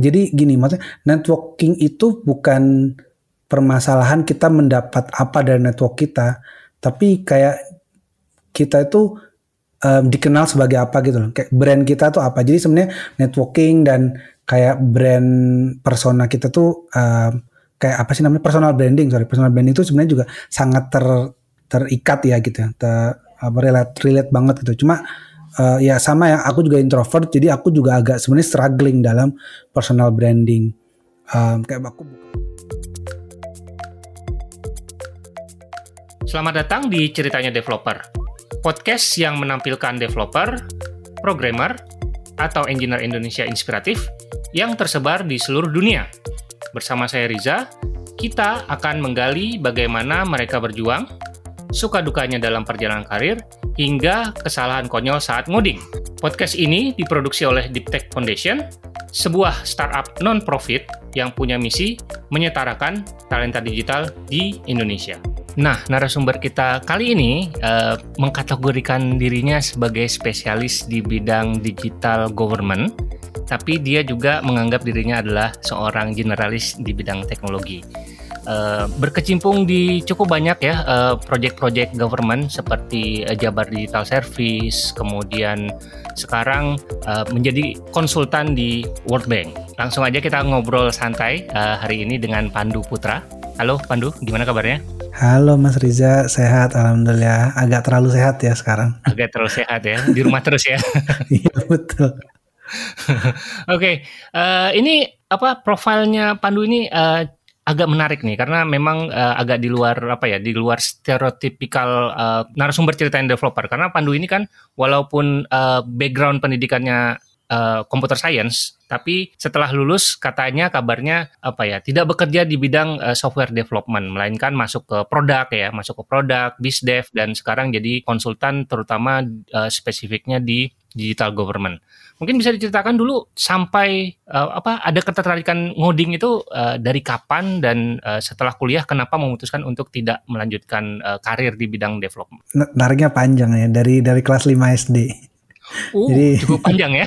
jadi gini maksudnya networking itu bukan permasalahan kita mendapat apa dari network kita, tapi kayak kita itu um, dikenal sebagai apa gitu loh. Kayak brand kita tuh apa. Jadi sebenarnya networking dan kayak brand persona kita tuh um, kayak apa sih namanya personal branding sorry personal branding itu sebenarnya juga sangat ter terikat ya gitu ya ter, apa relate relate banget gitu cuma uh, ya sama ya aku juga introvert jadi aku juga agak sebenarnya struggling dalam personal branding um, kayak aku Selamat datang di Ceritanya Developer, podcast yang menampilkan developer, programmer, atau engineer Indonesia inspiratif yang tersebar di seluruh dunia. Bersama saya Riza, kita akan menggali bagaimana mereka berjuang, suka dukanya dalam perjalanan karir, hingga kesalahan konyol saat ngoding. Podcast ini diproduksi oleh Deep Tech Foundation, sebuah startup non-profit yang punya misi menyetarakan talenta digital di Indonesia. Nah, narasumber kita kali ini uh, mengkategorikan dirinya sebagai spesialis di bidang digital government, tapi dia juga menganggap dirinya adalah seorang generalis di bidang teknologi. Uh, berkecimpung di cukup banyak ya uh, project-project government seperti uh, Jabar Digital Service, kemudian sekarang uh, menjadi konsultan di World Bank. Langsung aja kita ngobrol santai uh, hari ini dengan Pandu Putra. Halo Pandu, gimana kabarnya? Halo Mas Riza, sehat alhamdulillah. Agak terlalu sehat ya sekarang. Agak terlalu sehat ya, di rumah terus ya. Iya betul. Oke, okay. uh, eh, ini apa profilnya Pandu ini uh, agak menarik nih karena memang uh, agak di luar apa ya di luar stereotipikal uh, narasumber cerita developer karena Pandu ini kan walaupun uh, background pendidikannya uh, computer science, tapi setelah lulus katanya kabarnya apa ya tidak bekerja di bidang uh, software development, melainkan masuk ke produk ya, masuk ke produk, dev dan sekarang jadi konsultan terutama uh, spesifiknya di digital government. Mungkin bisa diceritakan dulu sampai uh, apa ada ketertarikan ngoding itu uh, dari kapan dan uh, setelah kuliah kenapa memutuskan untuk tidak melanjutkan uh, karir di bidang development? Nariknya panjang ya dari dari kelas 5 SD. Uh, jadi cukup panjang ya.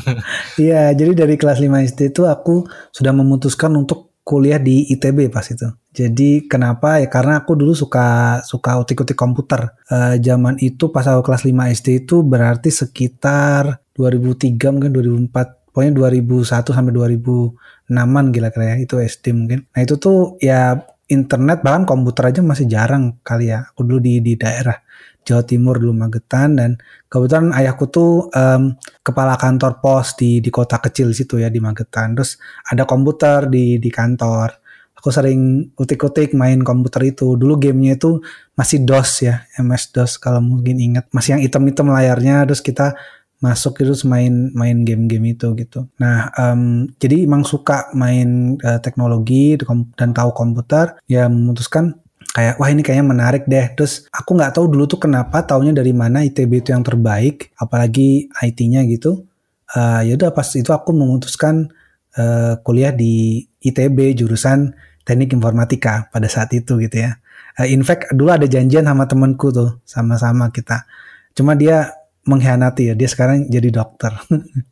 Iya, jadi dari kelas 5 SD itu aku sudah memutuskan untuk kuliah di ITB pas itu. Jadi kenapa ya karena aku dulu suka suka utik-utik komputer. Uh, zaman itu pas aku kelas 5 SD itu berarti sekitar 2003 mungkin 2004 pokoknya 2001 sampai 2006an kira-kira ya itu SD mungkin. Nah itu tuh ya internet bahkan komputer aja masih jarang kali ya. Aku dulu di di daerah Jawa Timur dulu Magetan dan kebetulan ayahku tuh um, kepala kantor pos di di kota kecil situ ya di Magetan. Terus ada komputer di di kantor. Aku sering utik-utik main komputer itu. Dulu gamenya itu masih DOS ya, MS DOS kalau mungkin ingat. Masih yang hitam-hitam layarnya. Terus kita masuk itu main main game-game itu gitu. Nah, um, jadi emang suka main uh, teknologi dan tahu komputer, ya memutuskan kayak wah ini kayaknya menarik deh. Terus aku nggak tahu dulu tuh kenapa taunya dari mana ITB itu yang terbaik, apalagi IT-nya gitu. Uh, ya udah pas itu aku memutuskan uh, kuliah di ITB jurusan Teknik Informatika pada saat itu gitu ya. Uh, in fact dulu ada janjian sama temenku tuh sama-sama kita. Cuma dia mengkhianati ya. Dia sekarang jadi dokter.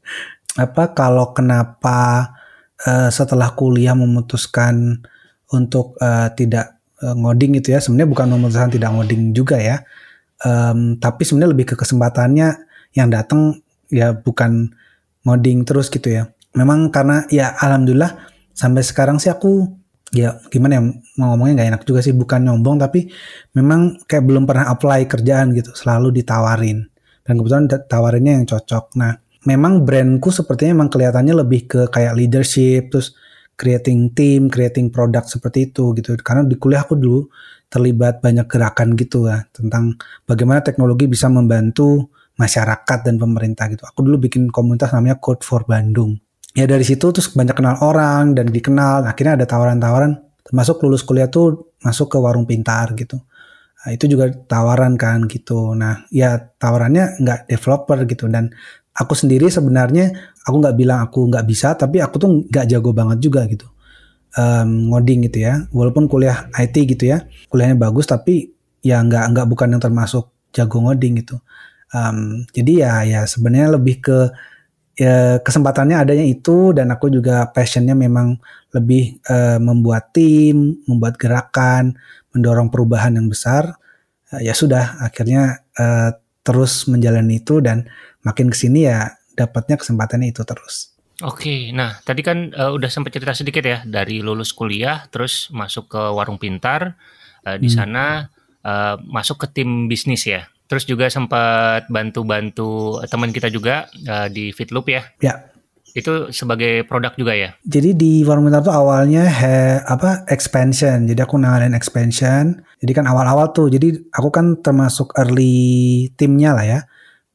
Apa kalau kenapa uh, setelah kuliah memutuskan untuk uh, tidak uh, ngoding itu ya sebenarnya bukan memutuskan tidak ngoding juga ya um, tapi sebenarnya lebih ke kesempatannya yang datang ya bukan ngoding terus gitu ya memang karena ya alhamdulillah sampai sekarang sih aku ya gimana ya mau ngomongnya nggak enak juga sih bukan nyombong tapi memang kayak belum pernah apply kerjaan gitu selalu ditawarin dan kebetulan tawarinnya yang cocok nah memang brandku sepertinya memang kelihatannya lebih ke kayak leadership terus creating team, creating produk seperti itu gitu. Karena di kuliah aku dulu terlibat banyak gerakan gitu ya tentang bagaimana teknologi bisa membantu masyarakat dan pemerintah gitu. Aku dulu bikin komunitas namanya Code for Bandung. Ya dari situ terus banyak kenal orang dan dikenal. Akhirnya ada tawaran-tawaran termasuk lulus kuliah tuh masuk ke warung pintar gitu. Nah, itu juga tawaran kan gitu. Nah ya tawarannya nggak developer gitu. Dan aku sendiri sebenarnya aku nggak bilang aku nggak bisa tapi aku tuh nggak jago banget juga gitu. Um, ngoding gitu ya. Walaupun kuliah IT gitu ya. Kuliahnya bagus tapi ya nggak nggak bukan yang termasuk jago ngoding gitu. Um, jadi ya ya sebenarnya lebih ke ya, kesempatannya adanya itu dan aku juga passionnya memang lebih uh, membuat tim, membuat gerakan, mendorong perubahan yang besar. Uh, ya sudah, akhirnya uh, terus menjalani itu dan makin ke sini ya dapatnya kesempatannya itu terus. Oke, nah tadi kan uh, udah sempat cerita sedikit ya dari lulus kuliah, terus masuk ke warung pintar, uh, di hmm. sana uh, masuk ke tim bisnis ya. Terus juga sempat bantu-bantu teman kita juga uh, di Fitloop ya. Ya. Itu sebagai produk juga ya. Jadi di warung pintar tuh awalnya he, apa expansion. Jadi aku nanganin expansion. Jadi kan awal-awal tuh. Jadi aku kan termasuk early timnya lah ya.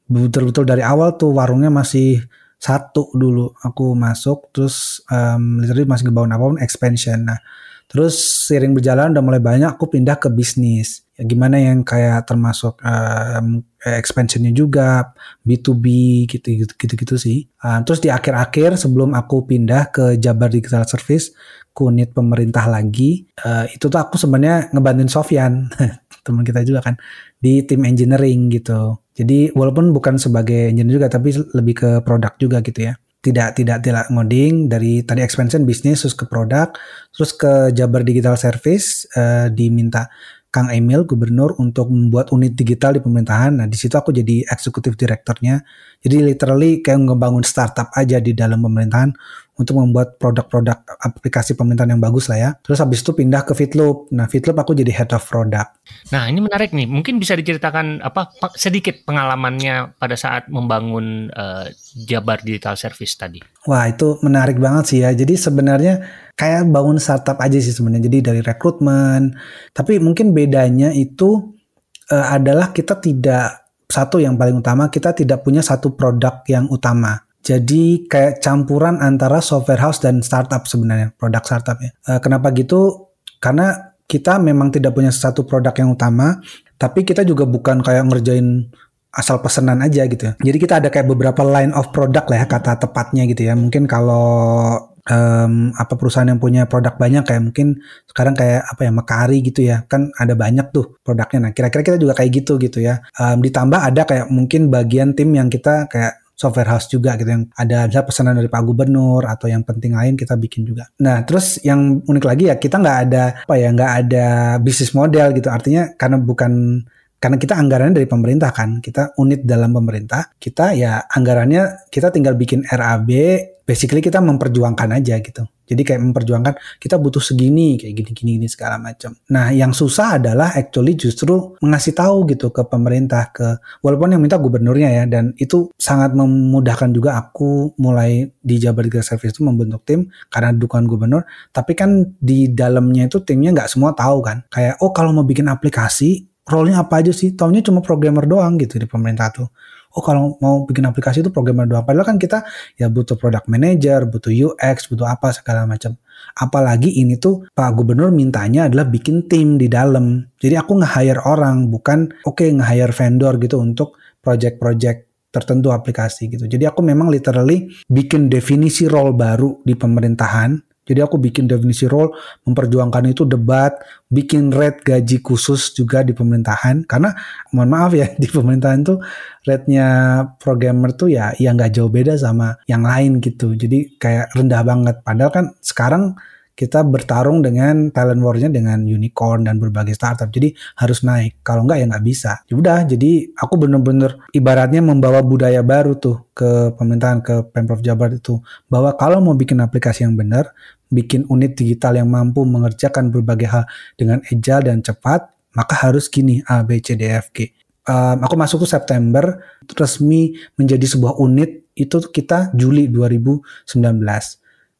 Betul-betul dari awal tuh warungnya masih satu dulu aku masuk terus um, literally masih ngebangun apa pun expansion nah terus sering berjalan udah mulai banyak aku pindah ke bisnis. Ya gimana yang kayak termasuk um, expansionnya juga B2B gitu gitu gitu, sih. Um, terus di akhir-akhir sebelum aku pindah ke Jabar Digital Service kunit pemerintah lagi. Uh, itu tuh aku sebenarnya ngebantuin Sofyan teman kita juga kan di tim engineering gitu. Jadi walaupun bukan sebagai engineer juga tapi lebih ke produk juga gitu ya. Tidak tidak tidak ngoding dari tadi expansion bisnis terus ke produk terus ke Jabar Digital Service uh, diminta Kang Emil gubernur untuk membuat unit digital di pemerintahan. Nah, di situ aku jadi eksekutif direkturnya. Jadi literally kayak ngebangun startup aja di dalam pemerintahan untuk membuat produk-produk aplikasi pemerintahan yang bagus lah ya. Terus habis itu pindah ke Fitloop. Nah, Fitloop aku jadi head of product. Nah, ini menarik nih. Mungkin bisa diceritakan apa sedikit pengalamannya pada saat membangun uh, Jabar Digital Service tadi. Wah, itu menarik banget sih ya. Jadi sebenarnya kayak bangun startup aja sih sebenarnya. Jadi dari rekrutmen. Tapi mungkin bedanya itu uh, adalah kita tidak satu yang paling utama kita tidak punya satu produk yang utama jadi kayak campuran antara software house dan startup sebenarnya, produk startup ya. Uh, kenapa gitu? Karena kita memang tidak punya satu produk yang utama, tapi kita juga bukan kayak ngerjain asal pesanan aja gitu ya. Jadi kita ada kayak beberapa line of product lah ya kata tepatnya gitu ya. Mungkin kalau um, apa perusahaan yang punya produk banyak kayak mungkin sekarang kayak apa ya Mekari gitu ya kan ada banyak tuh produknya nah kira-kira kita juga kayak gitu gitu ya um, ditambah ada kayak mungkin bagian tim yang kita kayak software house juga gitu yang ada ada pesanan dari Pak Gubernur atau yang penting lain kita bikin juga. Nah terus yang unik lagi ya kita nggak ada apa ya nggak ada bisnis model gitu artinya karena bukan karena kita anggarannya dari pemerintah kan kita unit dalam pemerintah kita ya anggarannya kita tinggal bikin RAB basically kita memperjuangkan aja gitu. Jadi kayak memperjuangkan kita butuh segini kayak gini gini gini segala macam. Nah, yang susah adalah actually justru mengasih tahu gitu ke pemerintah ke walaupun yang minta gubernurnya ya dan itu sangat memudahkan juga aku mulai di Jabar Digital Service itu membentuk tim karena dukungan gubernur, tapi kan di dalamnya itu timnya nggak semua tahu kan. Kayak oh kalau mau bikin aplikasi role-nya apa aja sih? Taunya cuma programmer doang gitu di pemerintah tuh oh kalau mau bikin aplikasi itu programmer doang. Padahal kan kita ya butuh product manager, butuh UX, butuh apa segala macam. Apalagi ini tuh Pak Gubernur mintanya adalah bikin tim di dalam. Jadi aku nge-hire orang, bukan oke okay, nge-hire vendor gitu untuk project-project tertentu aplikasi gitu. Jadi aku memang literally bikin definisi role baru di pemerintahan jadi aku bikin definisi role, memperjuangkan itu debat, bikin rate gaji khusus juga di pemerintahan. Karena mohon maaf ya di pemerintahan tuh rate-nya programmer tuh ya ya nggak jauh beda sama yang lain gitu. Jadi kayak rendah banget. Padahal kan sekarang kita bertarung dengan talent war-nya dengan unicorn dan berbagai startup. Jadi harus naik. Kalau nggak ya nggak bisa. Ya udah, jadi aku bener-bener ibaratnya membawa budaya baru tuh ke pemerintahan ke Pemprov Jabar itu bahwa kalau mau bikin aplikasi yang benar, bikin unit digital yang mampu mengerjakan berbagai hal dengan agile dan cepat, maka harus gini A B C D F G. Um, aku masuk tuh September resmi menjadi sebuah unit itu kita Juli 2019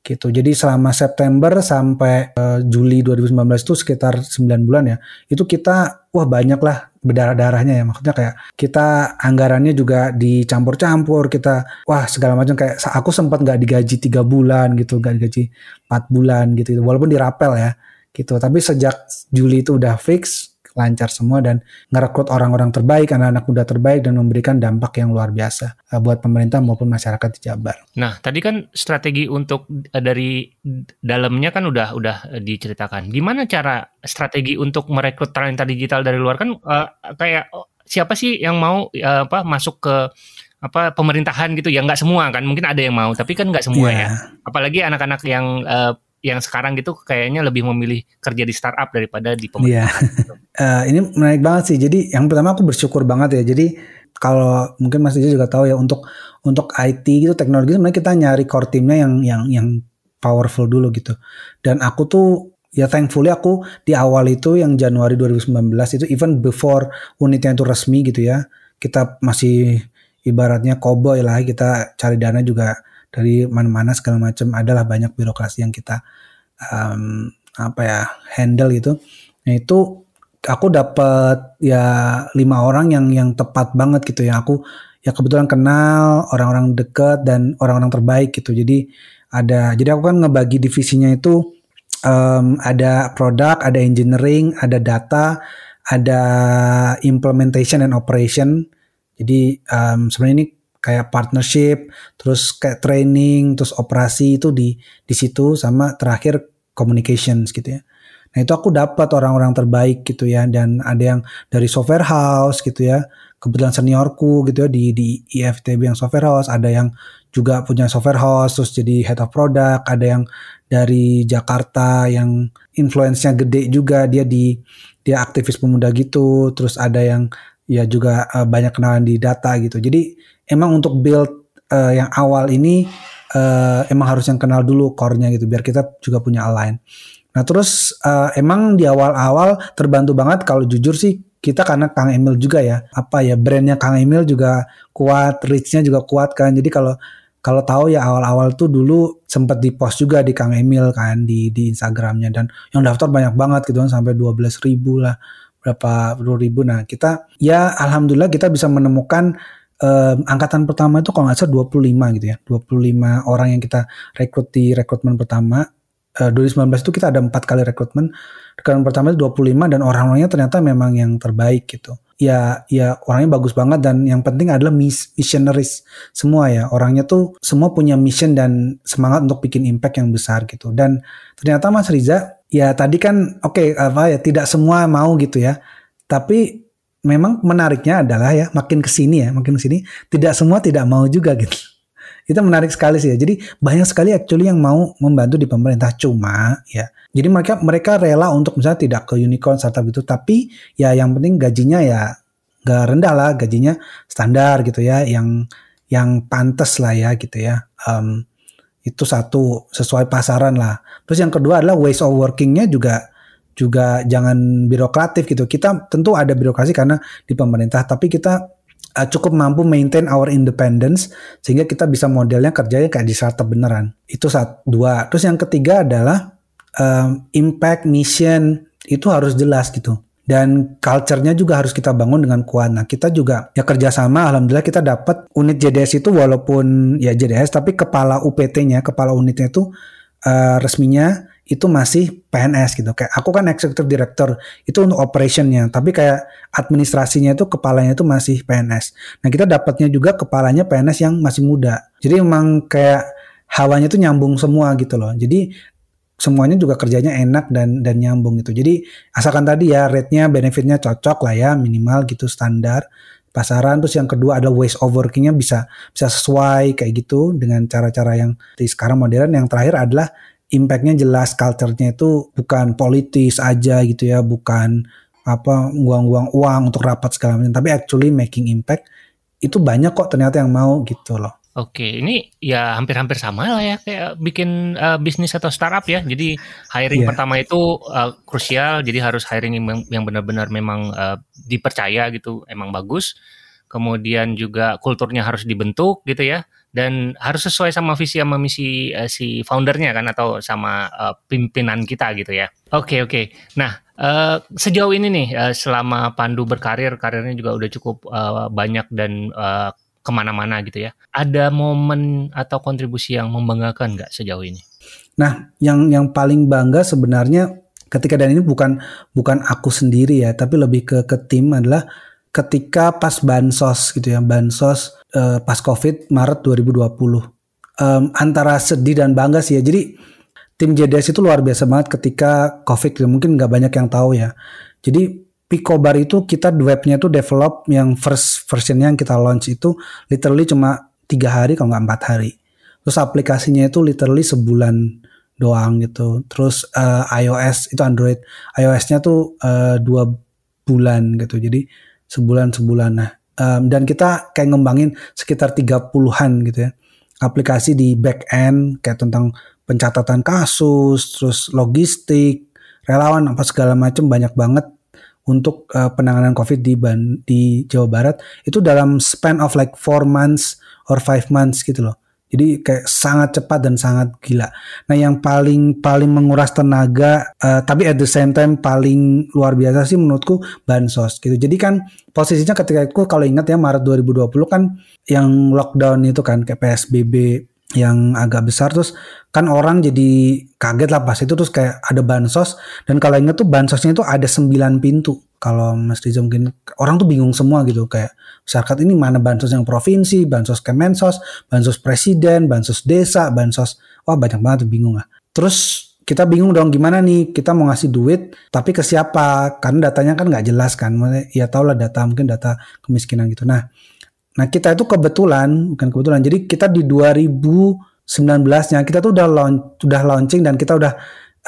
gitu. Jadi selama September sampai uh, Juli 2019 itu sekitar 9 bulan ya. Itu kita wah banyak lah berdarah-darahnya ya. Maksudnya kayak kita anggarannya juga dicampur-campur, kita wah segala macam kayak aku sempat nggak digaji tiga bulan gitu, nggak digaji 4 bulan gitu. Walaupun dirapel ya gitu. Tapi sejak Juli itu udah fix lancar semua dan ngerekrut orang-orang terbaik, anak-anak muda terbaik dan memberikan dampak yang luar biasa uh, buat pemerintah maupun masyarakat di Jabar. Nah, tadi kan strategi untuk uh, dari dalamnya kan udah udah diceritakan. Gimana cara strategi untuk merekrut talenta digital dari luar kan uh, kayak siapa sih yang mau uh, apa masuk ke apa pemerintahan gitu ya nggak semua kan mungkin ada yang mau tapi kan nggak semua Iya. ya apalagi anak-anak yang eh, yang sekarang gitu kayaknya lebih memilih kerja di startup daripada di pemerintah Iya. Eh, ini menarik banget sih. Jadi yang pertama aku bersyukur banget ya. Jadi kalau mungkin Mas Ija juga tahu ya untuk untuk IT gitu teknologi sebenarnya kita nyari core timnya yang yang yang powerful dulu gitu. Dan aku tuh ya thankfully aku di awal itu yang Januari 2019 itu even before unitnya itu resmi gitu ya. Kita masih ibaratnya cowboy lah kita cari dana juga dari mana-mana segala macam adalah banyak birokrasi yang kita um, apa ya handle gitu. Nah itu aku dapat ya lima orang yang yang tepat banget gitu ya. Aku ya kebetulan kenal orang-orang deket dan orang-orang terbaik gitu. Jadi ada jadi aku kan ngebagi divisinya itu um, ada produk, ada engineering, ada data, ada implementation and operation. Jadi um, sebenarnya ini kayak partnership, terus kayak training, terus operasi itu di di situ sama terakhir communications gitu ya. Nah itu aku dapat orang-orang terbaik gitu ya dan ada yang dari software house gitu ya. Kebetulan seniorku gitu ya di di IFTB yang software house, ada yang juga punya software house terus jadi head of product, ada yang dari Jakarta yang influence-nya gede juga dia di dia aktivis pemuda gitu, terus ada yang ya juga uh, banyak kenalan di data gitu. Jadi emang untuk build uh, yang awal ini uh, emang harus yang kenal dulu core-nya gitu biar kita juga punya align. Nah terus uh, emang di awal-awal terbantu banget kalau jujur sih kita karena Kang Emil juga ya apa ya brandnya Kang Emil juga kuat, reach-nya juga kuat kan. Jadi kalau kalau tahu ya awal-awal tuh dulu sempat di post juga di Kang Emil kan di di Instagramnya dan yang daftar banyak banget gitu kan sampai 12 ribu lah berapa puluh ribu. Nah kita ya alhamdulillah kita bisa menemukan um, angkatan pertama itu kalau nggak salah 25 gitu ya 25 orang yang kita rekrut di rekrutmen pertama uh, 2019 itu kita ada empat kali rekrutmen. Rekrutmen pertama itu 25 dan orang-orangnya ternyata memang yang terbaik gitu. Ya ya orangnya bagus banget dan yang penting adalah miss, missionaries semua ya. Orangnya tuh semua punya mission dan semangat untuk bikin impact yang besar gitu. Dan ternyata Mas Riza ya tadi kan oke okay, apa ya tidak semua mau gitu ya. Tapi memang menariknya adalah ya makin ke sini ya makin ke sini tidak semua tidak mau juga gitu itu menarik sekali sih ya. Jadi banyak sekali actually yang mau membantu di pemerintah. Cuma ya jadi mereka mereka rela untuk misalnya tidak ke unicorn startup itu tapi ya yang penting gajinya ya gak rendah lah. Gajinya standar gitu ya. Yang yang pantas lah ya gitu ya. Um, itu satu sesuai pasaran lah. Terus yang kedua adalah ways of workingnya juga juga jangan birokratif gitu. Kita tentu ada birokrasi karena di pemerintah, tapi kita uh, cukup mampu maintain our independence sehingga kita bisa modelnya kerjanya kayak di startup beneran. Itu satu dua. Terus yang ketiga adalah um, impact mission itu harus jelas gitu. Dan culture-nya juga harus kita bangun dengan kuat. Nah kita juga ya kerjasama, alhamdulillah kita dapat unit JDS itu walaupun ya JDS tapi kepala UPT-nya, kepala unitnya itu uh, resminya itu masih PNS gitu. Kayak aku kan executive director itu untuk operationnya, tapi kayak administrasinya itu kepalanya itu masih PNS. Nah kita dapatnya juga kepalanya PNS yang masih muda. Jadi memang kayak hawanya itu nyambung semua gitu loh. Jadi semuanya juga kerjanya enak dan dan nyambung gitu. Jadi asalkan tadi ya rate-nya benefitnya cocok lah ya minimal gitu standar pasaran terus yang kedua adalah ways of bisa bisa sesuai kayak gitu dengan cara-cara yang sekarang modern yang terakhir adalah impactnya jelas culture-nya itu bukan politis aja gitu ya bukan apa uang-uang uang untuk rapat segala macam tapi actually making impact itu banyak kok ternyata yang mau gitu loh Oke, ini ya hampir-hampir sama lah ya kayak bikin uh, bisnis atau startup ya. Jadi hiring Iya. pertama itu uh, krusial, jadi harus hiring yang, yang benar-benar memang uh, dipercaya gitu, emang bagus. Kemudian juga kulturnya harus dibentuk gitu ya, dan harus sesuai sama visi sama misi uh, si foundernya kan atau sama uh, pimpinan kita gitu ya. Oke oke. Nah uh, sejauh ini nih uh, selama Pandu berkarir, karirnya juga udah cukup uh, banyak dan uh, ke mana-mana gitu ya. Ada momen atau kontribusi yang membanggakan nggak sejauh ini? Nah, yang yang paling bangga sebenarnya ketika dan ini bukan bukan aku sendiri ya, tapi lebih ke ke tim adalah ketika pas bansos gitu ya, bansos eh, pas Covid Maret 2020. Em, antara sedih dan bangga sih ya. Jadi tim JDS itu luar biasa banget ketika Covid gitu. Mungkin nggak banyak yang tahu ya. Jadi Picobar itu kita webnya itu develop yang first versionnya yang kita launch itu literally cuma tiga hari kalau nggak empat hari. Terus aplikasinya itu literally sebulan doang gitu. Terus uh, iOS itu Android, iOS-nya tuh uh, dua bulan gitu. Jadi sebulan sebulan. Nah, um, dan kita kayak ngembangin sekitar tiga puluhan gitu ya aplikasi di back end kayak tentang pencatatan kasus, terus logistik, relawan apa segala macam banyak banget untuk uh, penanganan COVID di di Jawa Barat itu dalam span of like four months or five months gitu loh. Jadi kayak sangat cepat dan sangat gila. Nah yang paling paling menguras tenaga, uh, tapi at the same time paling luar biasa sih menurutku bansos gitu. Jadi kan posisinya ketika itu kalau ingat ya Maret 2020 kan yang lockdown itu kan kayak PSBB yang agak besar terus kan orang jadi kaget lah pas itu terus kayak ada bansos dan kalau inget tuh bansosnya itu ada 9 pintu. Kalau Mas Riza mungkin orang tuh bingung semua gitu kayak masyarakat ini mana bansos yang provinsi, bansos kemensos, bansos presiden, bansos desa, bansos wah banyak banget bingung lah. Terus kita bingung dong gimana nih kita mau ngasih duit tapi ke siapa? Karena datanya kan nggak jelas kan ya tau lah data mungkin data kemiskinan gitu. Nah Nah kita itu kebetulan, bukan kebetulan, jadi kita di 2019-nya kita tuh udah launch, udah launching dan kita udah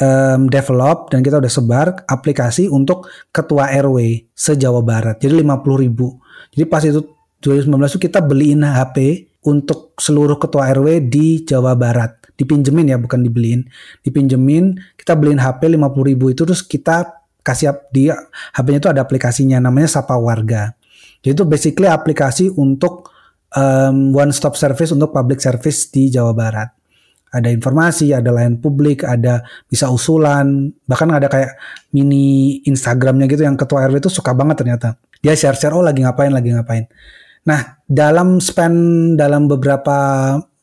um, develop dan kita udah sebar aplikasi untuk ketua RW se-Jawa Barat. Jadi 50 ribu. Jadi pas itu 2019 itu kita beliin HP untuk seluruh ketua RW di Jawa Barat. Dipinjemin ya, bukan dibeliin. Dipinjemin, kita beliin HP 50 ribu itu terus kita kasih dia HP-nya itu ada aplikasinya namanya Sapa Warga. Jadi itu basically aplikasi untuk um, one stop service untuk public service di Jawa Barat. Ada informasi, ada layanan publik, ada bisa usulan, bahkan ada kayak mini Instagramnya gitu yang ketua RW itu suka banget ternyata. Dia share-share, oh lagi ngapain, lagi ngapain. Nah, dalam span dalam beberapa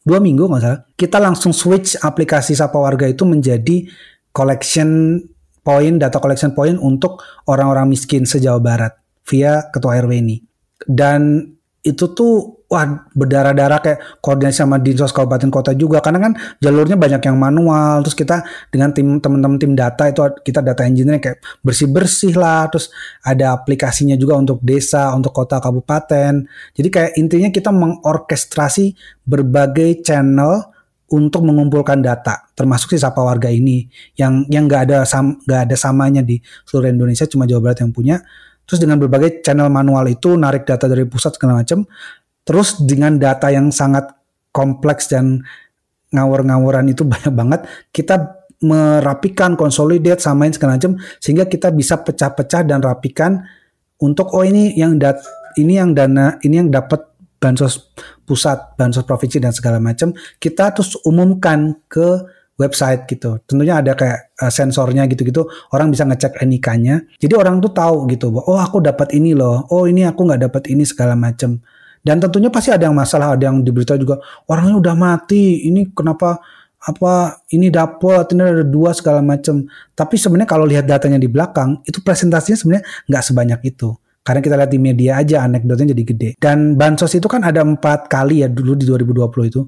dua minggu nggak salah, kita langsung switch aplikasi Sapa Warga itu menjadi collection point, data collection point untuk orang-orang miskin se-Jawa Barat via ketua RW ini. Dan itu tuh wah berdarah-darah kayak koordinasi sama dinsos kabupaten kota juga. Karena kan jalurnya banyak yang manual. Terus kita dengan tim teman-teman tim data itu kita data engineer kayak bersih-bersih lah. Terus ada aplikasinya juga untuk desa untuk kota kabupaten. Jadi kayak intinya kita mengorkestrasi berbagai channel untuk mengumpulkan data. Termasuk si sapa warga ini. Yang yang nggak ada nggak ada samanya di seluruh Indonesia cuma Jawa Barat yang punya Terus dengan berbagai channel manual itu narik data dari pusat segala macam. Terus dengan data yang sangat kompleks dan ngawur-ngawuran itu banyak banget, kita merapikan, konsolidate, samain segala macam sehingga kita bisa pecah-pecah dan rapikan untuk oh ini yang dat ini yang dana ini yang dapat bansos pusat, bansos provinsi dan segala macam, kita terus umumkan ke website gitu. Tentunya ada kayak uh, sensornya gitu-gitu. Orang bisa ngecek NIK-nya. Jadi orang tuh tahu gitu, oh aku dapat ini loh. Oh ini aku nggak dapat ini segala macam. Dan tentunya pasti ada yang masalah, ada yang diberitahu juga orangnya udah mati. Ini kenapa apa ini dapat ini ada dua segala macam. Tapi sebenarnya kalau lihat datanya di belakang itu presentasinya sebenarnya nggak sebanyak itu. Karena kita lihat di media aja anekdotnya jadi gede. Dan bansos itu kan ada empat kali ya dulu di 2020 itu.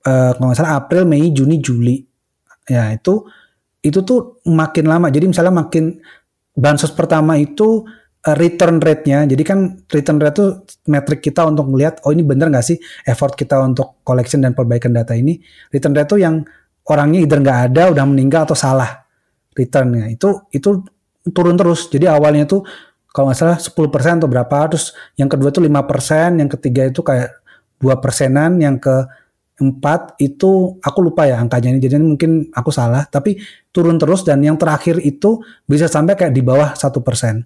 Uh, kalau nggak salah April, Mei, Juni, Juli Ya itu itu tuh makin lama. Jadi misalnya makin bansos pertama itu uh, return rate-nya. Jadi kan return rate itu metrik kita untuk melihat oh ini bener nggak sih effort kita untuk collection dan perbaikan data ini. Return rate itu yang orangnya either nggak ada, udah meninggal atau salah returnnya. Itu itu turun terus. Jadi awalnya tuh kalau nggak salah 10% atau berapa, terus yang kedua itu 5%, yang ketiga itu kayak dua persenan, yang ke empat itu aku lupa ya angkanya ini jadi mungkin aku salah tapi turun terus dan yang terakhir itu bisa sampai kayak di bawah satu persen.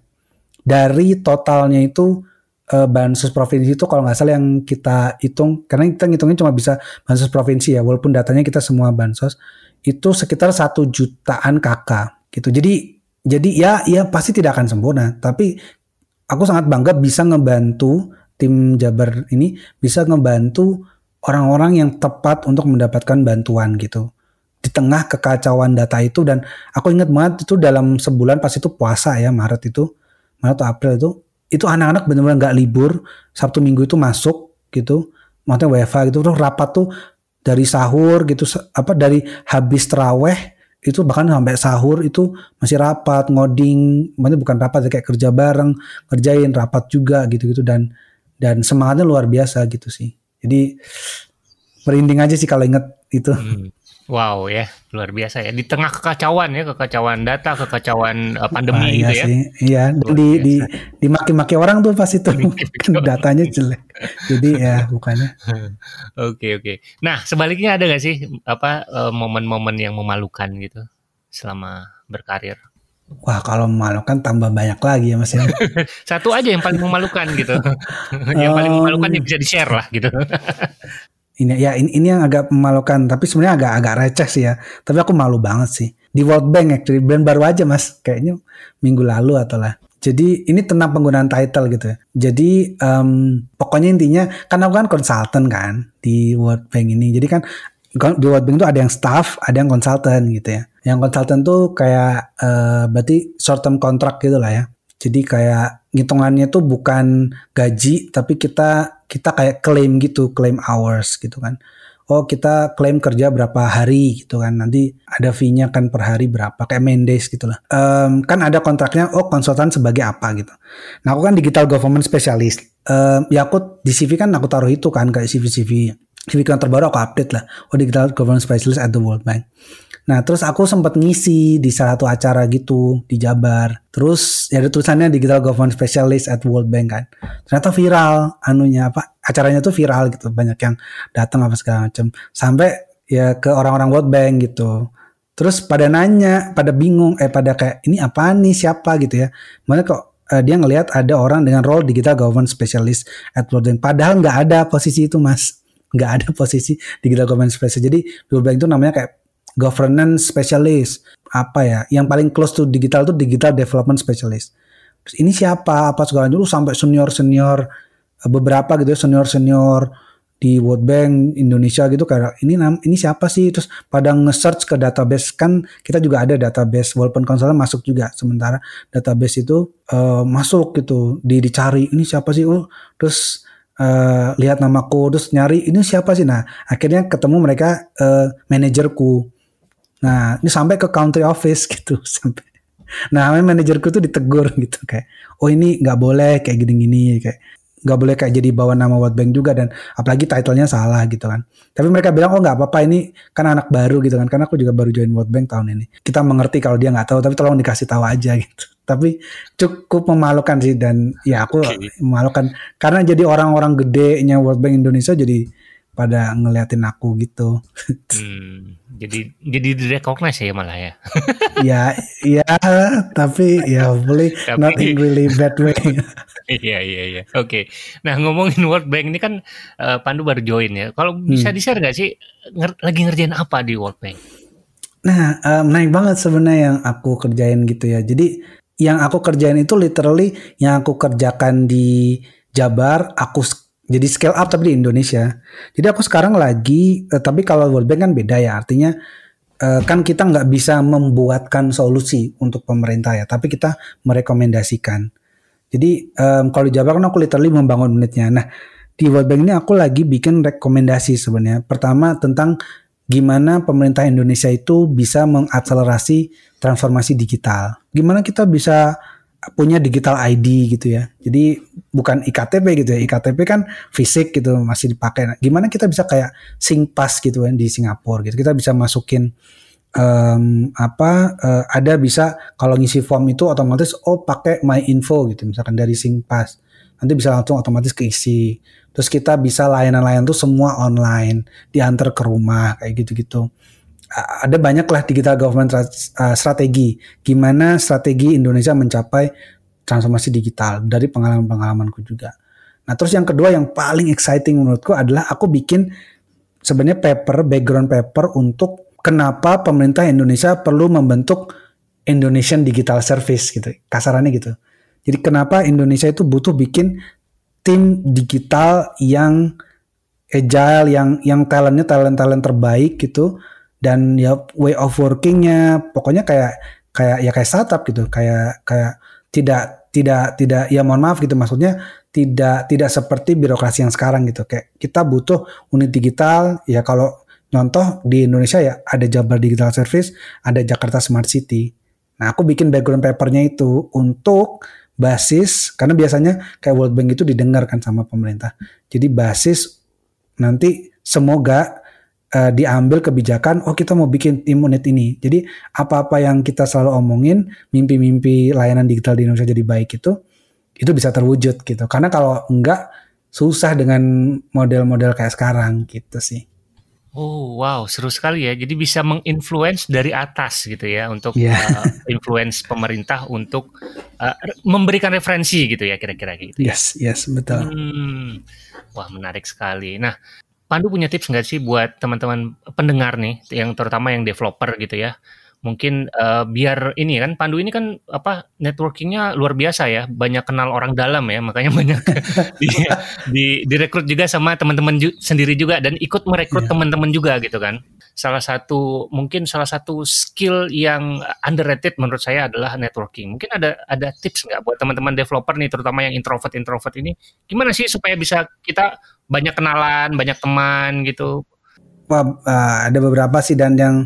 Dari totalnya itu uh, bansos provinsi itu kalau nggak salah yang kita hitung karena kita ngitungnya cuma bisa bansos provinsi ya walaupun datanya kita semua bansos itu sekitar satu jutaan kakak gitu. Jadi jadi ya ya pasti tidak akan sempurna tapi aku sangat bangga bisa ngebantu tim Jabar ini bisa ngebantu orang-orang yang tepat untuk mendapatkan bantuan gitu. Di tengah kekacauan data itu dan aku ingat banget itu dalam sebulan pas itu puasa ya Maret itu Maret atau April itu itu anak-anak benar-benar nggak libur Sabtu Minggu itu masuk gitu maksudnya WFA gitu terus rapat tuh dari sahur gitu apa dari habis teraweh itu bahkan sampai sahur itu masih rapat ngoding maksudnya bukan rapat ya, kayak kerja bareng kerjain rapat juga gitu-gitu dan dan semangatnya luar biasa gitu sih jadi merinding aja sih kalau inget itu. Hmm. Wow ya. Luar biasa ya. Di tengah kekacauan ya kekacauan data kekacauan uh, pandemi ah, iya gitu ya. sih. iya dan di di dimaki-maki orang tuh pas itu. Kan datanya jelek. Jadi ya bukannya. Oke oke. Nah sebaliknya ada gak sih apa uh, momen-momen yang memalukan gitu selama berkarir Wah kalau memalukan tambah banyak lagi ya mas ya. Satu aja yang paling memalukan gitu. yang paling memalukan yang bisa di share lah gitu ini ya ini, ini yang agak memalukan tapi sebenarnya agak agak receh sih ya tapi aku malu banget sih di World Bank actually brand baru aja mas kayaknya minggu lalu atau lah jadi ini tentang penggunaan title gitu ya. Jadi um, pokoknya intinya kan aku kan konsultan kan di World Bank ini. Jadi kan di World Bank itu ada yang staff, ada yang konsultan gitu ya. Yang konsultan tuh kayak uh, berarti short term contract gitu lah ya. Jadi kayak ngitungannya tuh bukan gaji tapi kita kita kayak claim gitu, claim hours gitu kan. Oh kita klaim kerja berapa hari gitu kan. Nanti ada fee-nya kan per hari berapa kayak main days gitu lah. Um, kan ada kontraknya oh konsultan sebagai apa gitu. Nah aku kan digital government specialist. Um, ya aku di CV kan aku taruh itu kan kayak CV CV CV yang terbaru aku update lah. Oh digital government specialist at the World Bank Nah terus aku sempat ngisi di salah satu acara gitu di Jabar. Terus ya ada tulisannya Digital Government Specialist at World Bank kan. Ternyata viral anunya apa acaranya tuh viral gitu banyak yang datang apa segala macam. Sampai ya ke orang-orang World Bank gitu. Terus pada nanya, pada bingung, eh pada kayak ini apa nih siapa gitu ya. Mana kok uh, dia ngelihat ada orang dengan role digital government specialist at World Bank. Padahal nggak ada posisi itu mas, nggak ada posisi digital government specialist. Jadi World Bank itu namanya kayak governance specialist apa ya yang paling close to digital itu digital development specialist. Terus ini siapa? Apa segala dulu sampai senior senior eh, beberapa gitu ya senior senior di World Bank Indonesia gitu kayak ini ini siapa sih? Terus pada nge-search ke database kan kita juga ada database walaupun konsultan masuk juga sementara database itu uh, masuk gitu di dicari ini siapa sih? Oh terus uh, lihat namaku terus nyari ini siapa sih? Nah akhirnya ketemu mereka uh, manajerku Nah, ini sampai ke country office gitu sampai. Nah, manajerku tuh ditegur gitu kayak, oh ini nggak boleh kayak gini-gini kayak nggak boleh kayak jadi bawa nama World Bank juga dan apalagi titlenya salah gitu kan. Tapi mereka bilang oh nggak apa-apa ini kan anak baru gitu kan karena aku juga baru join World Bank tahun ini. Kita mengerti kalau dia nggak tahu tapi tolong dikasih tahu aja gitu. Tapi cukup memalukan sih dan ya aku okay. memalukan karena jadi orang-orang gedenya World Bank Indonesia jadi pada ngeliatin aku gitu. Hmm, jadi jadi direcognize ya malah ya. ya, ya, tapi ya boleh not in really bad way. Iya iya iya. Oke. Okay. Nah ngomongin World Bank ini kan uh, Pandu baru join ya. Kalau bisa hmm. di share nggak sih nger lagi ngerjain apa di World Bank? Nah uh, menarik banget sebenarnya yang aku kerjain gitu ya. Jadi yang aku kerjain itu literally yang aku kerjakan di Jabar, aku jadi scale up tapi di Indonesia. Jadi aku sekarang lagi, eh, tapi kalau World Bank kan beda ya. Artinya eh, kan kita nggak bisa membuatkan solusi untuk pemerintah ya, tapi kita merekomendasikan. Jadi um, kalau di Jawa kan aku literally membangun unitnya. Nah di World Bank ini aku lagi bikin rekomendasi sebenarnya. Pertama tentang gimana pemerintah Indonesia itu bisa mengakselerasi transformasi digital. Gimana kita bisa punya digital ID gitu ya. Jadi bukan iktp gitu ya. iktp kan fisik gitu masih dipakai. Nah, gimana kita bisa kayak SingPass gitu kan di Singapura gitu. Kita bisa masukin um, apa uh, ada bisa kalau ngisi form itu otomatis oh pakai My Info gitu misalkan dari SingPass. Nanti bisa langsung otomatis keisi. Terus kita bisa layanan-layanan tuh semua online, diantar ke rumah kayak gitu-gitu ada banyak lah digital government strategi. Gimana strategi Indonesia mencapai transformasi digital dari pengalaman-pengalamanku juga. Nah terus yang kedua yang paling exciting menurutku adalah aku bikin sebenarnya paper, background paper untuk kenapa pemerintah Indonesia perlu membentuk Indonesian Digital Service gitu, kasarannya gitu. Jadi kenapa Indonesia itu butuh bikin tim digital yang agile, yang yang talentnya talent talent terbaik gitu, dan ya way of workingnya pokoknya kayak kayak ya kayak startup gitu kayak kayak tidak tidak tidak ya mohon maaf gitu maksudnya tidak tidak seperti birokrasi yang sekarang gitu kayak kita butuh unit digital ya kalau Contoh di Indonesia ya ada Jabar Digital Service, ada Jakarta Smart City. Nah aku bikin background papernya itu untuk basis karena biasanya kayak World Bank itu didengarkan sama pemerintah. Jadi basis nanti semoga uh, diambil kebijakan oh kita mau bikin unit ini. Jadi apa-apa yang kita selalu omongin mimpi-mimpi layanan digital di Indonesia jadi baik itu itu bisa terwujud gitu. Karena kalau enggak susah dengan model-model kayak sekarang gitu sih. Oh wow, seru sekali ya. Jadi bisa menginfluence dari atas gitu ya untuk yeah. uh, influence pemerintah untuk uh, memberikan referensi gitu ya kira-kira gitu. Ya. Yes, yes betul. Hmm, wah menarik sekali. Nah, Pandu punya tips nggak sih buat teman-teman pendengar nih, yang terutama yang developer gitu ya? Mungkin uh, biar ini kan Pandu ini kan apa networkingnya luar biasa ya. Banyak kenal orang dalam ya makanya banyak di, di direkrut juga sama teman-teman ju sendiri juga dan ikut merekrut yeah. teman-teman juga gitu kan. Salah satu mungkin salah satu skill yang underrated menurut saya adalah networking. Mungkin ada ada tips nggak buat teman-teman developer nih terutama yang introvert introvert ini? Gimana sih supaya bisa kita banyak kenalan banyak teman gitu? Wah, uh, ada beberapa sih dan yang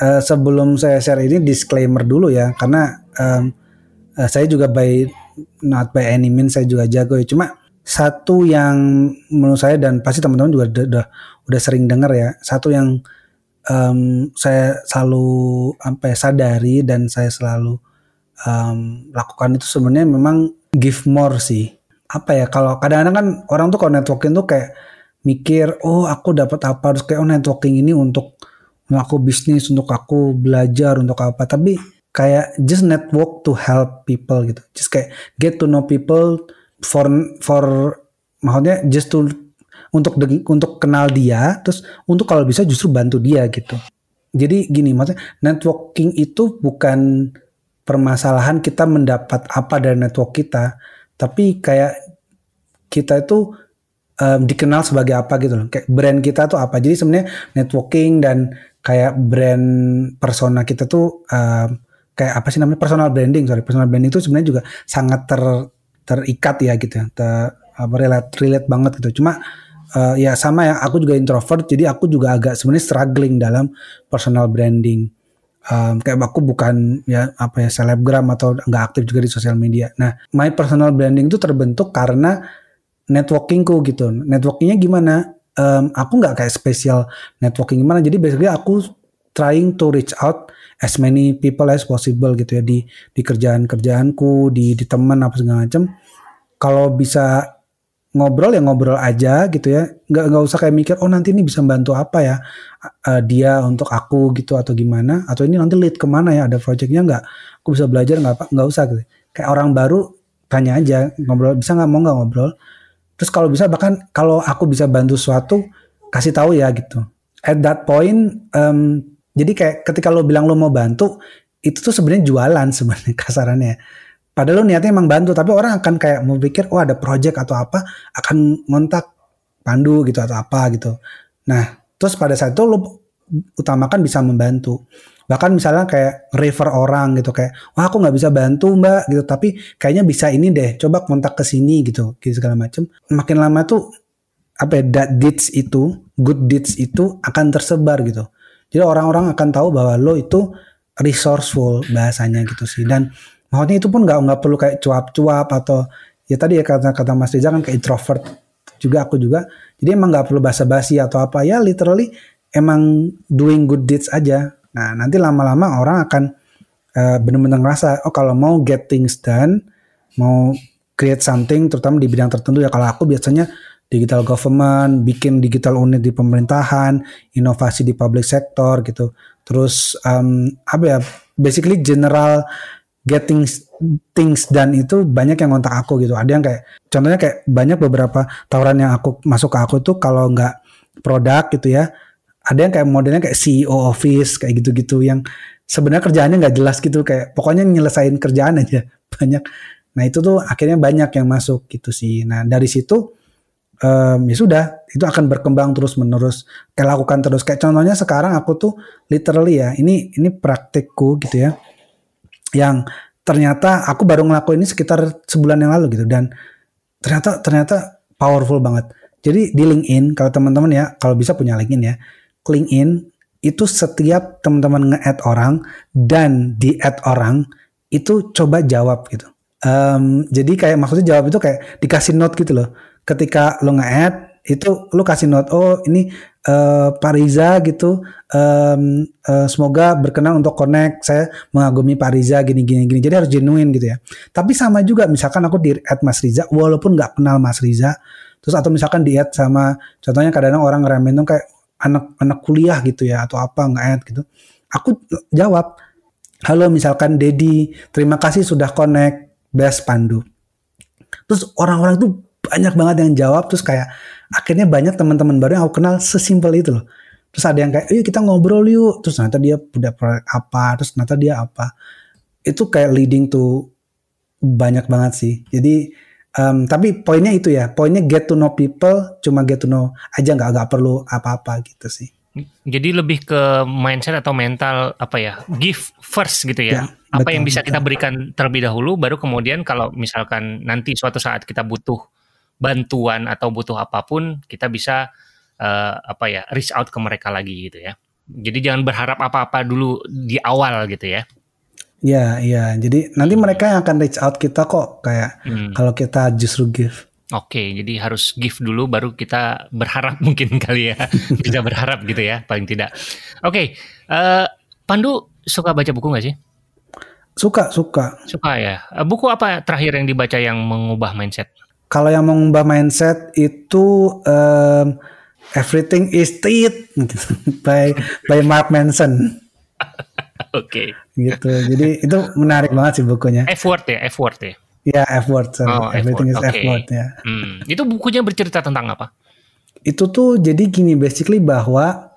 uh, sebelum saya share ini disclaimer dulu ya karena um, uh, saya juga by not by any means saya juga jago ya. Cuma satu yang menurut saya dan pasti teman-teman juga udah, udah sering dengar ya satu yang um, saya selalu apa ya sadari dan saya selalu um, lakukan itu sebenarnya memang give more sih. Apa ya kalau kadang-kadang kan orang tuh kalau networking tuh kayak mikir oh aku dapat apa? Harus kayak oh networking ini untuk aku bisnis, untuk aku belajar, untuk apa. Tapi kayak just network to help people gitu. Just kayak get to know people for for maksudnya just to untuk untuk kenal dia, terus untuk kalau bisa justru bantu dia gitu. Jadi gini, maksudnya networking itu bukan permasalahan kita mendapat apa dari network kita, tapi kayak kita itu um, dikenal sebagai apa gitu loh. Kayak brand kita tuh apa. Jadi sebenarnya networking dan kayak brand persona kita tuh uh, kayak apa sih namanya? Personal branding sorry. Personal branding itu sebenarnya juga sangat ter terikat ya gitu ya. Ter, apa relate relate banget gitu. Cuma uh, ya sama ya aku juga introvert jadi aku juga agak sebenarnya struggling dalam personal branding. Um, kayak aku bukan ya apa ya selebgram atau nggak aktif juga di sosial media. Nah my personal branding itu terbentuk karena networkingku gitu. Networkingnya gimana um, aku nggak kayak spesial networking gimana. Jadi basically aku trying to reach out as many people as possible gitu ya. Di di kerjaan kerjaanku di di teman apa segala macam kalau bisa ngobrol ya ngobrol aja gitu ya. Nggak nggak usah kayak mikir oh nanti ini bisa bantu apa ya? Uh, dia untuk aku gitu atau gimana? Atau ini nanti lead ke mana ya? Ada projectnya nggak? Aku bisa belajar nggak apa nggak usah gitu. Kayak orang baru tanya aja ngobrol bisa nggak? Mau nggak ngobrol Terus kalau bisa bahkan kalau aku bisa bantu suatu kasih tahu ya gitu. At that point, um, jadi kayak ketika lo bilang lo mau bantu, itu tuh sebenarnya jualan sebenarnya kasarannya. Padahal lo niatnya emang bantu, tapi orang akan kayak mau pikir, oh ada project atau apa, akan ngontak pandu gitu atau apa gitu. Nah, terus pada saat itu lo utamakan bisa membantu bahkan misalnya kayak refer orang gitu kayak wah aku nggak bisa bantu mbak gitu. Tapi kayaknya bisa ini deh coba kontak ke sini gitu gitu segala macam makin lama tuh apa ya that deeds itu good deeds itu akan tersebar gitu. Jadi orang-orang akan tahu bahwa lo itu resourceful bahasanya gitu sih. Dan maksudnya itu pun nggak nggak perlu kayak cuap-cuap atau ya tadi ya kata kata Mas Reza kan kayak introvert juga aku juga. Jadi emang nggak perlu basa-basi atau apa. Ya literally emang doing good deeds aja Nah, nanti lama-lama orang akan uh, benar-benar ngerasa, oh kalau mau get things done, mau create something, terutama di bidang tertentu ya kalau aku biasanya digital government, bikin digital unit di pemerintahan, inovasi di public sector gitu. Terus um, apa ya, basically general getting things done itu banyak yang ngontak aku gitu. Ada yang kayak contohnya kayak banyak beberapa tawaran yang aku masuk ke aku tuh kalau nggak produk gitu ya, ada yang kayak modelnya kayak CEO office kayak gitu-gitu yang sebenarnya kerjaannya nggak jelas gitu kayak pokoknya nyelesain kerjaan aja banyak. Nah itu tuh akhirnya banyak yang masuk gitu sih. Nah dari situ um, ya sudah itu akan berkembang terus menerus kayak lakukan terus. Kayak contohnya sekarang aku tuh literally ya ini ini praktikku gitu ya yang ternyata aku baru ngelakuin ini sekitar sebulan yang lalu gitu. Dan ternyata ternyata powerful banget. Jadi di LinkedIn kalau teman-teman ya kalau bisa punya LinkedIn ya LinkedIn itu setiap teman-teman nge-add orang dan di-add orang itu coba jawab gitu. Um, jadi kayak maksudnya jawab itu kayak dikasih note gitu loh. Ketika lo nge-add itu lo kasih note oh ini uh, Pak Riza gitu um, uh, semoga berkenan untuk connect saya mengagumi Pak Riza gini gini gini jadi harus genuine gitu ya tapi sama juga misalkan aku di add Mas Riza walaupun nggak kenal Mas Riza terus atau misalkan di add sama contohnya kadang-kadang orang ngeremen tuh kayak anak-anak kuliah gitu ya atau apa nggak add gitu. Aku jawab halo misalkan Dedi terima kasih sudah connect best Pandu. Terus orang-orang itu banyak banget yang jawab terus kayak akhirnya banyak teman-teman baru yang aku kenal sesimpel itu loh. Terus ada yang kayak yuk kita ngobrol yuk. Terus ternyata dia udah proyek apa terus ternyata dia apa. Itu kayak leading to banyak banget sih. Jadi um, tapi poinnya itu ya poinnya get to know people cuma get to know aja nggak nggak perlu apa-apa gitu sih jadi lebih ke mindset atau mental apa ya give first gitu ya, ya apa betul, yang bisa betul. kita berikan terlebih dahulu baru kemudian kalau misalkan nanti suatu saat kita butuh bantuan atau butuh apa pun kita bisa uh, apa ya reach out ke mereka lagi gitu ya. Jadi jangan berharap apa-apa dulu di awal gitu ya. Iya, iya. Jadi nanti mereka yang akan reach out kita kok kayak hmm. kalau kita justru give. Oke, jadi harus give dulu baru kita berharap mungkin kali ya. Bisa berharap gitu ya, paling tidak. Oke, uh, Pandu suka baca buku nggak sih? Suka, suka. Suka ya. Uh, buku apa terakhir yang dibaca yang mengubah mindset? Kalau yang mengubah mindset itu um, Everything is Tit by by Mark Manson. Oke. Okay. Gitu. Jadi itu menarik banget sih bukunya. F word ya, F word ya. Ya, F word. Oh, Everything F-word. is okay. F word ya. Hmm. Itu bukunya bercerita tentang apa? Itu tuh jadi gini basically bahwa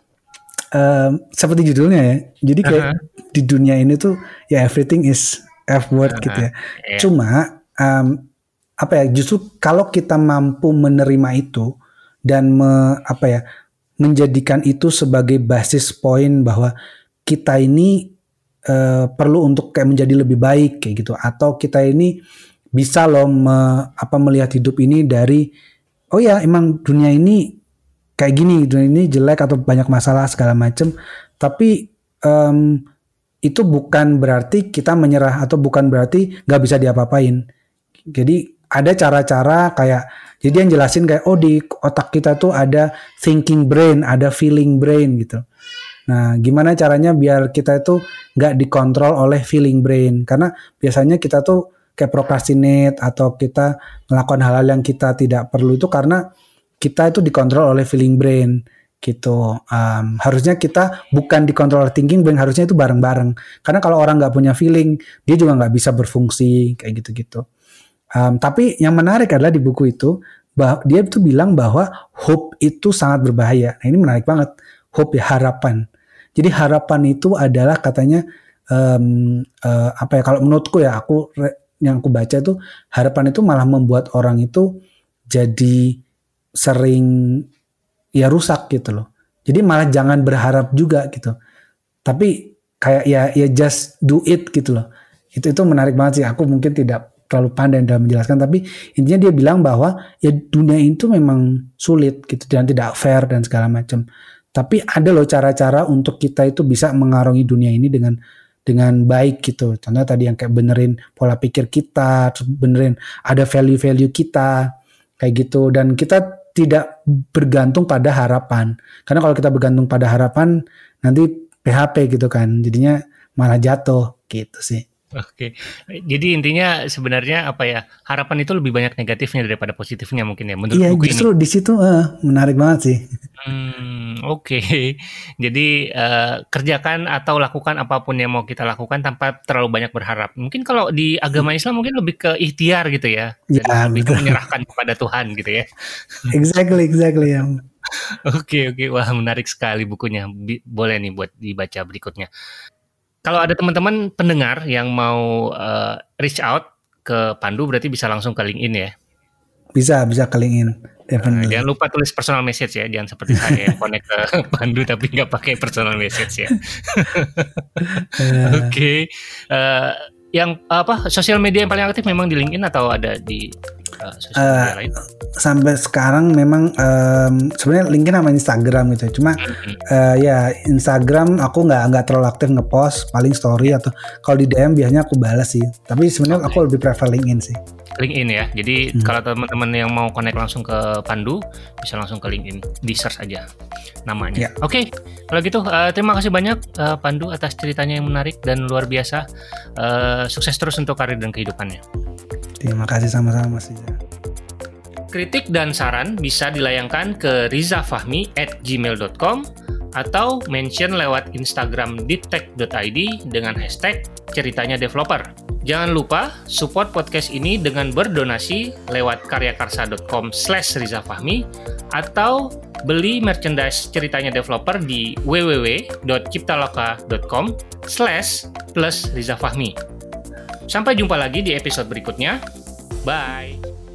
um, seperti judulnya ya. Jadi kayak uh -huh. di dunia ini tuh ya everything is F word uh -huh. gitu ya. Yeah. Cuma um, apa ya justru kalau kita mampu menerima itu dan me, apa ya menjadikan itu sebagai basis poin bahwa kita ini uh, perlu untuk kayak menjadi lebih baik kayak gitu. Atau kita ini bisa loh me, apa melihat hidup ini dari oh ya emang dunia ini kayak gini dunia ini jelek atau banyak masalah segala macam tapi um, itu bukan berarti kita menyerah atau bukan berarti nggak bisa diapa-apain. Jadi ada cara-cara kayak jadi yang jelasin kayak oh di otak kita tuh ada thinking brain, ada feeling brain gitu. Nah, gimana caranya biar kita itu nggak dikontrol oleh feeling brain? Karena biasanya kita tuh kayak procrastinate atau kita melakukan hal-hal yang kita tidak perlu itu karena kita itu dikontrol oleh feeling brain gitu. Um, harusnya kita bukan dikontrol thinking brain, harusnya itu bareng-bareng. Karena kalau orang nggak punya feeling, dia juga nggak bisa berfungsi kayak gitu-gitu. Um, tapi yang menarik adalah di buku itu dia itu bilang bahwa hope itu sangat berbahaya. Nah ini menarik banget. Hope ya harapan. Jadi harapan itu adalah katanya um, uh, apa ya kalau menurutku ya aku yang aku baca itu harapan itu malah membuat orang itu jadi sering ya rusak gitu loh. Jadi malah jangan berharap juga gitu. Tapi kayak ya ya just do it gitu loh. Itu itu menarik banget sih. Aku mungkin tidak terlalu pandai dalam menjelaskan tapi intinya dia bilang bahwa ya dunia itu memang sulit gitu dan tidak fair dan segala macam tapi ada loh cara-cara untuk kita itu bisa mengarungi dunia ini dengan dengan baik gitu. Contohnya tadi yang kayak benerin pola pikir kita benerin ada value-value kita kayak gitu. Dan kita tidak bergantung pada harapan. Karena kalau kita bergantung pada harapan nanti PHP gitu kan jadinya malah jatuh gitu sih Oke, jadi intinya sebenarnya apa ya harapan itu lebih banyak negatifnya daripada positifnya mungkin ya menurut iya, buku justru ini. di situ uh, menarik banget sih. Hmm, Oke, okay. jadi uh, kerjakan atau lakukan apa pun yang mau kita lakukan tanpa terlalu banyak berharap. Mungkin kalau di agama Islam mungkin lebih ke ikhtiar gitu ya, ya lebih ke menyerahkan kepada Tuhan gitu ya. Exactly, exactly ya. Oke, oke, wah menarik sekali bukunya. Boleh nih buat dibaca berikutnya kalau ada teman-teman pendengar yang mau uh, reach out ke Pandu berarti bisa langsung ke LinkedIn ya. Bisa, bisa ke LinkedIn. Uh, jangan lupa tulis personal message ya, jangan seperti saya yang connect ke Pandu tapi nggak pakai personal message ya. Oke, okay. uh, eh, yang apa sosial media yang paling aktif memang di LinkedIn atau ada di uh, uh, lain? Sampai sekarang memang um, sebenarnya LinkedIn sama Instagram gitu. Cuma mm-hmm. uh, ya Instagram aku nggak nggak terlalu aktif ngepost, paling story atau kalau di DM biasanya aku balas sih. Tapi sebenarnya okay. aku lebih prefer LinkedIn sih. LinkedIn ya. Jadi hmm. kalau teman-teman yang mau connect langsung ke Pandu bisa langsung ke LinkedIn, di search aja namanya. Yeah. Oke, okay. kalau gitu uh, terima kasih banyak uh, Pandu atas ceritanya yang menarik dan luar biasa. Uh, sukses terus untuk karir dan kehidupannya. Terima kasih sama-sama Mas Kritik dan saran bisa dilayangkan ke rizafahmi at gmail.com atau mention lewat Instagram deeptech.id dengan hashtag ceritanya developer. Jangan lupa support podcast ini dengan berdonasi lewat karyakarsa.com slash rizafahmi atau beli merchandise ceritanya developer di www.ciptaloka.com slash plus rizafahmi. Sampai jumpa lagi di episode berikutnya. Bye!